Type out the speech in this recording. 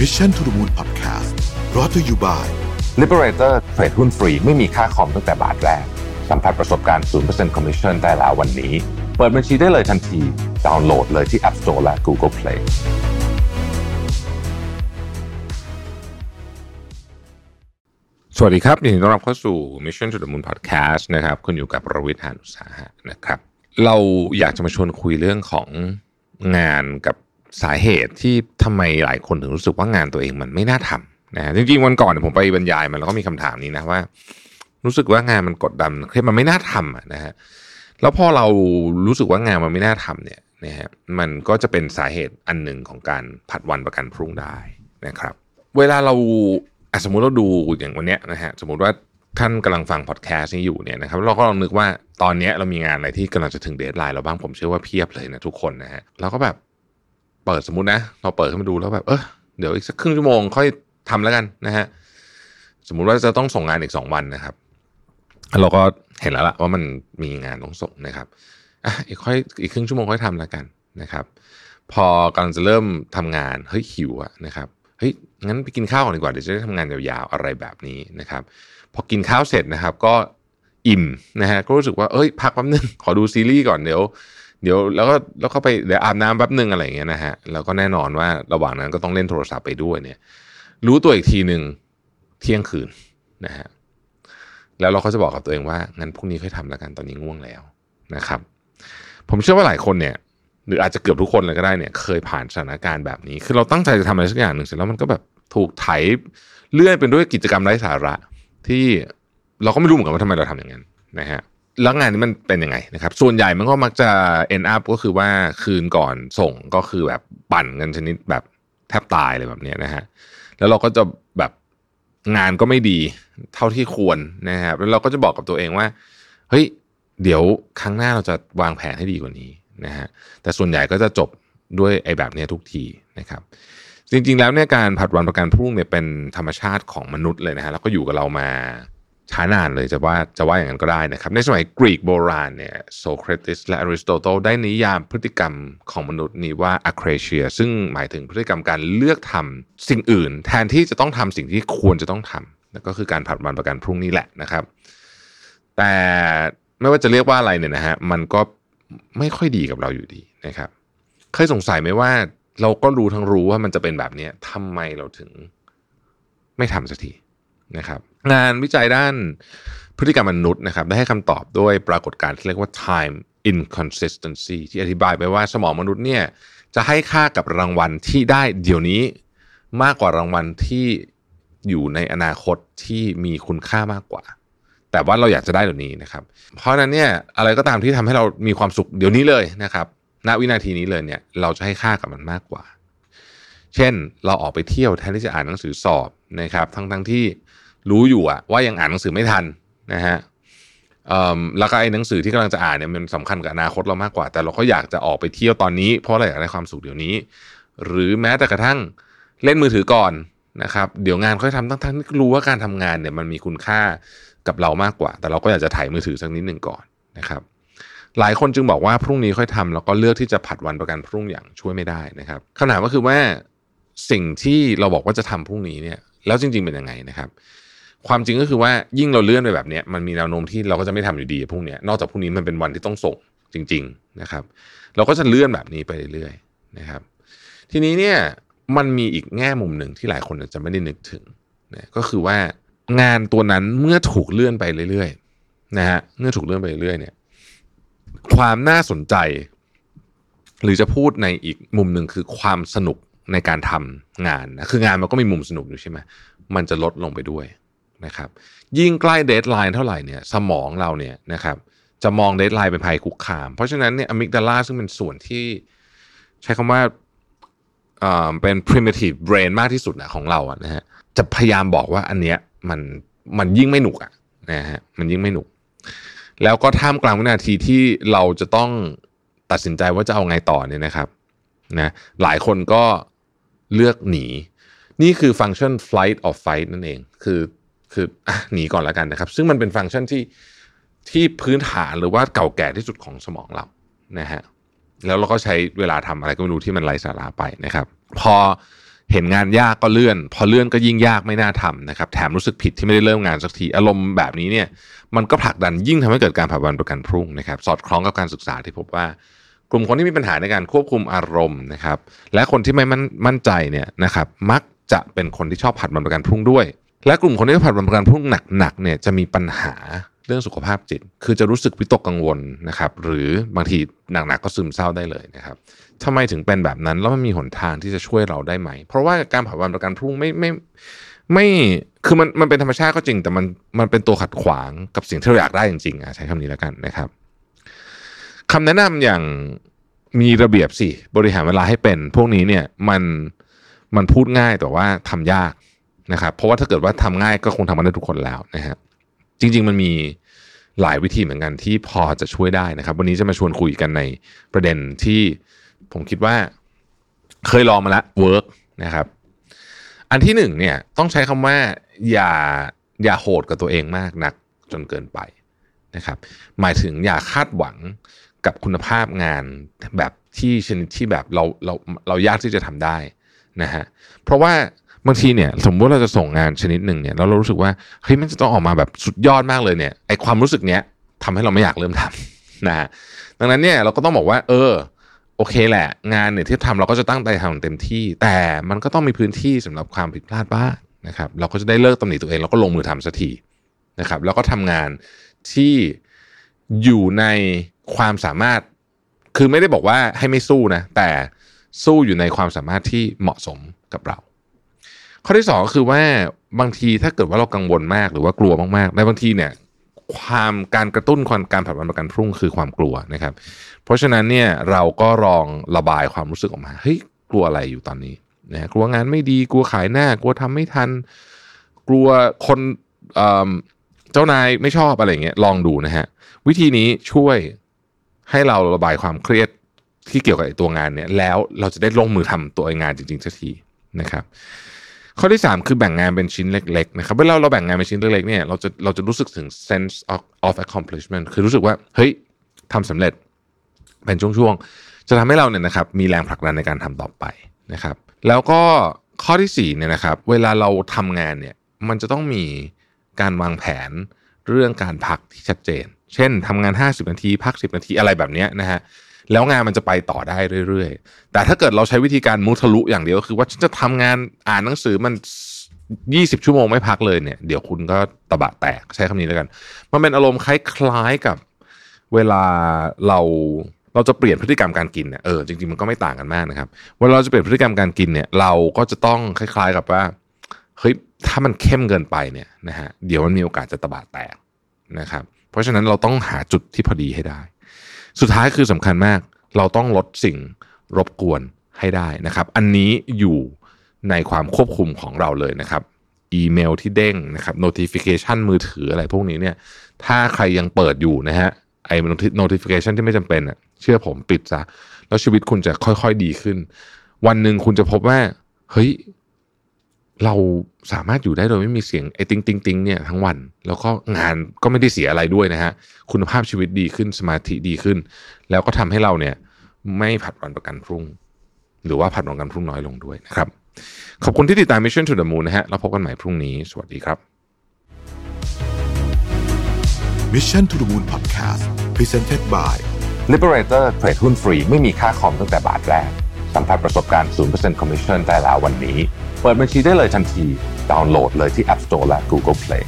Mission to the Moon Podcast รอ t ธออยู่บ่าย Liberator เทรดหุ้นฟรีไม่มีค่าคอมตั้งแต่บาทแรก สัมผัสประสบการณ์ 0% Commission ได้แล้ววันนี้ เปิดบัญชีได้เลยทันที ดาวน์โหลดเลยที่ App Store และ Google Play สวัสดีครับยินดีต้อนรับเข้าสู่ Mission to the Moon Podcast นะครับ คุณอยู่กับประวิทยานุสาหะนะครับ เราอยากจะมาชวนคุยเรื่องของงานกับ สาเหตุที่ทำไมหลายคนถึงรู้สึกว่างานตัวเองมันไม่น่าทำนะฮะจริงๆวันก่อนผมไปบรรยายมันแล้วก็มีคำถามนี้นะว่า รู้สึกว่างานมันกดดันเครียดมันไม่น่าทำนะฮะแล้วพอเรารู้สึกว่างานมันไม่น่าทำเนี่ยนะฮะมันก็จะเป็นสาเหตุอันหนึ่งของการผัดวันประกันพรุ่งได้นะครับ เวลาเราสมมุติเราดูอย่างวันเนี้ยนะฮะสมมุติว่าท่านกำลังฟังพอดแคสต์นี้อยู่เนี่ยนะครับเราก็ลองนึกว่าตอนเนี้ยเรามีงานอะไรที่กำลังจะถึงเดทไลน์เราบ้างผมเชื่อว่าเพียบเลยนะทุกคนนะฮะเราก็แบบ เปิดสมมตินะ เราเปิดขึ้นมาดูแล้วแบบเออเดี๋ยวอีกสักครึ่งชั่วโมงค่อยทำแล้วกันนะฮะสมมุติว่าจะต้องส่งงานอีกสองวันนะครับ เราก็เห็นแล้วล่ะว่ามันมีงานต้องส่งนะครับอะอีกค่อยอีกครึ่งชั่วโมงค่อยทำแล้วกันนะครับ พอกำลังจะเริ่มทำงานเฮ้ยหิวอะนะครับเฮ้ยงั้นไปกินข้าวก่อนดีกว่าเดี๋ยวจะได้ทำงานยาวๆอะไรแบบนี้นะครับพอกินข้าวเสร็จนะครับ ก็อิ่มนะฮะก็รู้สึกว่าเอ้ย พักแป๊บนึงขอดูซีรีส์ก่อนเดี๋ยว เดี๋ยวแล้วก็แล้วก็ไปเดี๋ยวอาบน้ำแป๊บนึงอะไรอย่างเงี้ยนะฮะแล้วก็แน่นอนว่าระหว่างนั้นก็ต้องเล่นโทรศัพท์ไปด้วยเนี่ย รู้ตัวอีกทีหนึ่งเที่ยงคืนนะฮะแล้วเราก็จะบอกกับตัวเองว่างั้นพรุ่งนี้ค่อยทำแล้วกันตอนนี้ง่วงแล้วนะครับ ผมเชื่อว่าหลายคนเนี่ย หรืออาจจะเกือบทุกคนเลยก็ได้เนี่ย เคยผ่านสถานการณ์แบบนี้ คือเราตั้งใจจะทำอะไรสักอย่างหนึ่งเสร็จแล้วมันก็แบบถูกไถเลื่อนเป็นด้วยกิจกรรมไร้สาระ ที่เราก็ไม่รู้เหมือนกันว่าทำไมเราทำอย่างนั้นนะฮะ แล้วงานนี้มันเป็นยังไงนะครับ ส่วนใหญ่มันก็มักจะ end up ก็คือว่าคืนก่อนส่งก็คือแบบปั่นกันชนิดแบบแทบตายเลยแบบนี้นะฮะแล้วเราก็จะแบบงานก็ไม่ดีเท่าที่ควรนะครับแล้วเราก็จะบอกกับตัวเองว่าเฮ้ยเดี๋ยวครั้งหน้าเราจะวางแผนให้ดีกว่านี้นะฮะแต่ส่วนใหญ่ก็จะจบด้วยไอ้แบบนี้ทุกทีนะครับจริงๆแล้วเนี่ยการผัดวันประกันพรุ่งเนี่ยเป็นธรรมชาติของมนุษย์เลยนะฮะแล้วก็อยู่กับเรามา ช้านานเลยจะว่าจะว่าอย่างนั้นก็ได้นะครับ ในสมัยกรีกโบราณเนี่ยโซเครติสและอริสโตเติลได้นิยามพฤติกรรมของมนุษย์นี้ว่าอะเครเชีย ซึ่งหมายถึงพฤติกรรมการเลือกทำสิ่งอื่น แทนที่จะต้องทำสิ่งที่ควรจะต้องทำนั่นก็คือการผัดวันประกันพรุ่งนี้แหละนะครับ แต่ไม่ว่าจะเรียกว่าอะไรเนี่ยนะฮะมันก็ไม่ค่อยดีกับเราอยู่ดีนะครับ เคยสงสัยไหมว่าเราก็รู้ทั้งรู้ว่ามันจะเป็นแบบนี้ทำไมเราถึงไม่ทำสักทีนะครับ งานวิจัยด้านพฤติกรรมมนุษย์นะครับได้ให้คำตอบด้วยปรากฏการณ์ที่เรียกว่า time inconsistency ที่อธิบายไปว่าสมองมนุษย์เนี่ยจะให้ค่ากับรางวัลที่ได้เดี๋ยวนี้มากกว่ารางวัลที่อยู่ในอนาคตที่มีคุณค่ามากกว่า แต่ว่าเราอยากจะได้เดี๋ยวนี้นะครับ เพราะนั้นเนี่ยอะไรก็ตามที่ทำให้เรามีความสุขเดี๋ยวนี้เลยนะครับ ณวินาทีนี้เลยเนี่ยเราจะให้ค่ากับมันมากกว่า เช่น เราออกไปเที่ยวแทนที่จะอ่านหนังสือสอบนะครับ ทั้งทั้งที่ รู้อยู่อะว่ายังอ่านหนังสือไม่ทันนะฮะแล้วก็ไอ้หนังสือที่กำลังจะอ่านเนี่ยมันสำคัญกับอนาคตเรามากกว่า แต่เราก็อยากจะออกไปเที่ยวตอนนี้ เพราะเราอยากได้ความสุขเดี๋ยวนี้ หรือแม้แต่กระทั่งเล่นมือถือก่อนนะครับเดี๋ยวงานค่อยทำทั้งๆที่รู้ว่าการทำงานเนี่ยมันมีคุณค่ากับเรามากกว่า แต่เราก็อยากจะถ่ายมือถือสักนิดหนึ่งก่อนนะครับหลายคนจึงบอกว่าพรุ่งนี้ค่อยทำแล้วก็เลือกที่จะผัดวันประกันพรุ่งอย่างช่วยไม่ได้นะครับคำถามก็คือว่าสิ่งที่เราบอกว่าจะทำพรุ่งนี้เนี่ยแล้วจริง ๆเป็นยังไงนะครับ ความจริงก็คือว่ายิ่งเราเลื่อนไปแบบนี้มันมีแนวโน้มที่เราก็จะไม่ทำอยู่ดีพรุ่งนี้นอกจากพรุ่งนี้มันเป็นวันที่ต้องส่งจริง ๆนะครับ เราก็จะเลื่อนแบบนี้ไปเรื่อยๆนะครับ ทีนี้เนี่ยมันมีอีกแง่มุมหนึ่งที่หลายคนจะไม่ได้นึกถึงนะก็คือว่างานตัวนั้นเมื่อถูกเลื่อนไปเรื่อยๆนะฮะเมื่อถูกเลื่อนไปเรื่อยๆเนี่ย ความน่าสนใจ หรือจะพูดในอีกมุมหนึ่งคือความสนุกในการทำงานนะคืองานมันก็มีมุมสนุกอยู่ใช่ไหมมันจะลดลงไปด้วย นะครับยิ่งใกล้ deadline เท่าไหร่เนี่ยสมองเราเนี่ยนะครับจะมอง deadline เป็นภัยคุกคาม เพราะฉะนั้นเนี่ย amygdala ซึ่งเป็นส่วนที่ใช้คำว่าเป็น primitive brain มากที่สุดนะของเราอะนะฮะจะพยายามบอกว่าอันเนี้ยมันมันยิ่งไม่หนุกอะนะฮะมันยิ่งไม่หนุก แล้วก็ท่ามกลางวินาทีที่เราจะต้องตัดสินใจว่าจะเอาไงต่อเนี่ยนะครับนะหลายคนก็เลือกหนี นี่คือฟังก์ชัน flight or fight นั่นเอง คือ คืออหนีก่อนแล้วกันนะครับ ซึ่งมันเป็นฟังก์ชันที่ที่พื้นฐานหรือว่าเก่าแก่ที่สุดของสมองเรานะฮะแล้วเราก็ใช้เวลาทำอะไรก็ไม่รู้ที่มันไร้สาระไปนะครับ พอเห็นงานยากก็เลื่อน พอเลื่อนก็ยิ่งยากไม่น่าทำนะครับ แถมรู้สึกผิดที่ไม่ได้เริ่มงานสักที อารมณ์แบบนี้เนี่ย มันก็ผลักดันยิ่งทำให้เกิดการผัดวันประกันพรุ่งนะครับ สอดคล้องกับการศึกษาที่พบว่า กลุ่มคนที่มีปัญหาในการควบคุมอารมณ์นะครับ และคนที่ไม่มั่นมั่นใจเนี่ยนะครับ มักจะเป็นคนที่ชอบผัดวันประกันพรุ่งด้วย และกลุ่มคนที่ผัดวันประกันพรุ่งหนักๆเนี่ยจะมีปัญหาเรื่องสุขภาพจิต คือจะรู้สึกวิตกกังวลนะครับ หรือบางทีหนักๆก็ซึมเศร้าได้เลยนะครับทำไมถึงเป็นแบบนั้นแล้วมันมีหนทางที่จะช่วยเราได้ไหม เพราะว่าการผัดวันประกันพรุ่งไม่ไม่ไม่คือมันมันเป็นธรรมชาติก็จริง แต่มันมันเป็นตัวขัดขวางกับสิ่งที่เราอยากได้จริงๆอะใช้คำนี้แล้วกันนะครับคำแนะนำอย่างมีระเบียบสิบริหารเวลาให้เป็น พวกนี้เนี่ยมันมันพูดง่ายแต่ว่าทำยาก นะครับเพราะว่าถ้าเกิดว่าทำง่ายก็คงทำกันได้ทุกคนแล้วนะฮะจริง ๆ มันมีหลายวิธีเหมือนกันที่พอจะช่วยได้นะครับ วันนี้จะมาชวนคุยกันในประเด็นที่ผมคิดว่าเคยลองมาแล้วเวิร์กนะครับ อันที่หนึ่งเนี่ยต้องใช้คำว่าอย่าอย่าโหดกับตัวเองมากนักจนเกินไปนะครับ หมายถึงอย่าคาดหวังกับคุณภาพงานแบบที่ชนิดที่แบบเราเราเรายากที่จะทำได้นะฮะเพราะว่า บางทีเนี่ยสมมติเราจะส่งงานชนิดหนึ่งเนี่ยแล้วเรารู้สึกว่าเฮ้ยมันจะต้องออกมาแบบสุดยอดมากเลยเนี่ยไอความรู้สึกเนี้ยทำให้เราไม่อยากเริ่มทำนะฮะดังนั้นเนี่ยเราก็ต้องบอกว่า เออโอเคแหละ งานเนี่ยที่ทำเราก็จะตั้งใจทำเต็มที่ แต่มันก็ต้องมีพื้นที่สำหรับความผิดพลาดบ้างนะครับ เราก็จะได้เลิกตำหนิตัวเองแล้วก็ลงมือทำสักทีนะครับแล้วก็ทำงานที่อยู่ในความสามารถ คือไม่ได้บอกว่าให้ไม่สู้นะแต่สู้อยู่ในความสามารถที่เหมาะสมกับเรา ข้อที่สองคือว่าบางทีถ้าเกิดว่าเรากังวลมากหรือว่ากลัวมากๆในบางทีเนี่ยความการกระตุ้นความการผัดวันประกันพรุ่งคือความกลัวนะครับ เพราะฉะนั้นเนี่ยเราก็ลองระบายความรู้สึกออกมาเฮ้ยกลัวอะไรอยู่ตอนนี้นะกลัวงานไม่ดีกลัวขายหน้ากลัวทำไม่ทัน กลัวคนเจ้านายไม่ชอบอะไรเงี้ยลองดูนะฮะวิธีนี้ช่วยให้เราระบายความเครียดที่เกี่ยวกับตัวงานเนี่ยแล้วเราจะได้ลงมือทำตัวงานจริงๆสักทีนะครับ ข้อที่ 3 คือแบ่งงานเป็นชิ้นเล็กๆนะครับเวลาเราแบ่งงานเป็นชิ้นเล็กๆเนี่ยเราจะเราจะรู้สึกถึง sense of, of accomplishment คือรู้สึกว่าเฮ้ยทำสำเร็จเป็นช่วงๆ จะทำให้เราเนี่ยนะครับมีแรงผลักดันในการทำต่อไปนะครับ แล้วก็ข้อที่4เนี่ยนะครับเวลาเราทำงานเนี่ยมันจะต้องมีการวางแผนเรื่องการพักที่ชัดเจน เช่นทำงาน 50 นาที พัก 10 นาทีอะไรแบบนี้นะฮะ แล้วงานมันจะไปต่อได้เรื่อยๆ แต่ถ้าเกิดเราใช้วิธีการมุทะลุอย่างเดียวก็คือว่าฉันจะทำงานอ่านหนังสือมัน 20 ชั่วโมงไม่พักเลยเนี่ยเดี๋ยวคุณก็ตะบะแตกใช้คำนี้แล้วกัน มันเป็นอารมณ์คล้ายๆกับเวลาเราเราจะเปลี่ยนพฤติกรรมการกินเนี่ยเออจริงๆมันก็ไม่ต่างกันมากนะครับเวลาเราจะเปลี่ยนพฤติกรรมการกินเนี่ย เราก็จะต้องคล้าย ๆกับว่าเฮ้ยถ้ามันเข้มเกินไปเนี่ยนะฮะเดี๋ยวมันมีโอกาสจะตะบะแตกนะครับ เพราะฉะนั้นเราต้องหาจุดที่พอดีให้ได้ สุดท้ายคือสำคัญมาก เราต้องลดสิ่งรบกวนให้ได้นะครับ อันนี้อยู่ในความควบคุมของเราเลยนะครับอีเมลที่เด้งนะครับ notification มือถืออะไรพวกนี้เนี่ย ถ้าใครยังเปิดอยู่นะฮะไอ้ notification ที่ไม่จำเป็นอะเชื่อผมปิดซะ แล้วชีวิตคุณจะค่อยๆดีขึ้น วันหนึ่งคุณจะพบว่า เฮ้ย เราสามารถอยู่ได้โดยไม่มีเสียงไอ้ติงติงติงเนี่ยทั้งวัน แล้วก็งานก็ไม่ได้เสียอะไรด้วยนะฮะคุณภาพชีวิตดีขึ้นสมาธิดีขึ้น แล้วก็ทำให้เราเนี่ยไม่ผัดวันประกันพรุ่ง หรือว่าผัดวันประกันพรุ่งน้อยลงด้วยนะครับ ขอบคุณที่ติดตาม Mission to the Moon นะฮะแล้วพบกันใหม่พรุ่งนี้ สวัสดีครับ Mission to the Moon Podcast Presented by Liberator เทรดหุ้นฟรีไม่มีค่าคอมตั้งแต่บาทแรก สัมผัสประสบการณ์ 0% Commission ได้แล้ววันนี้ เปิดบัญชีได้เลยทันที ดาวน์โหลดเลยที่ App Store และ Google Play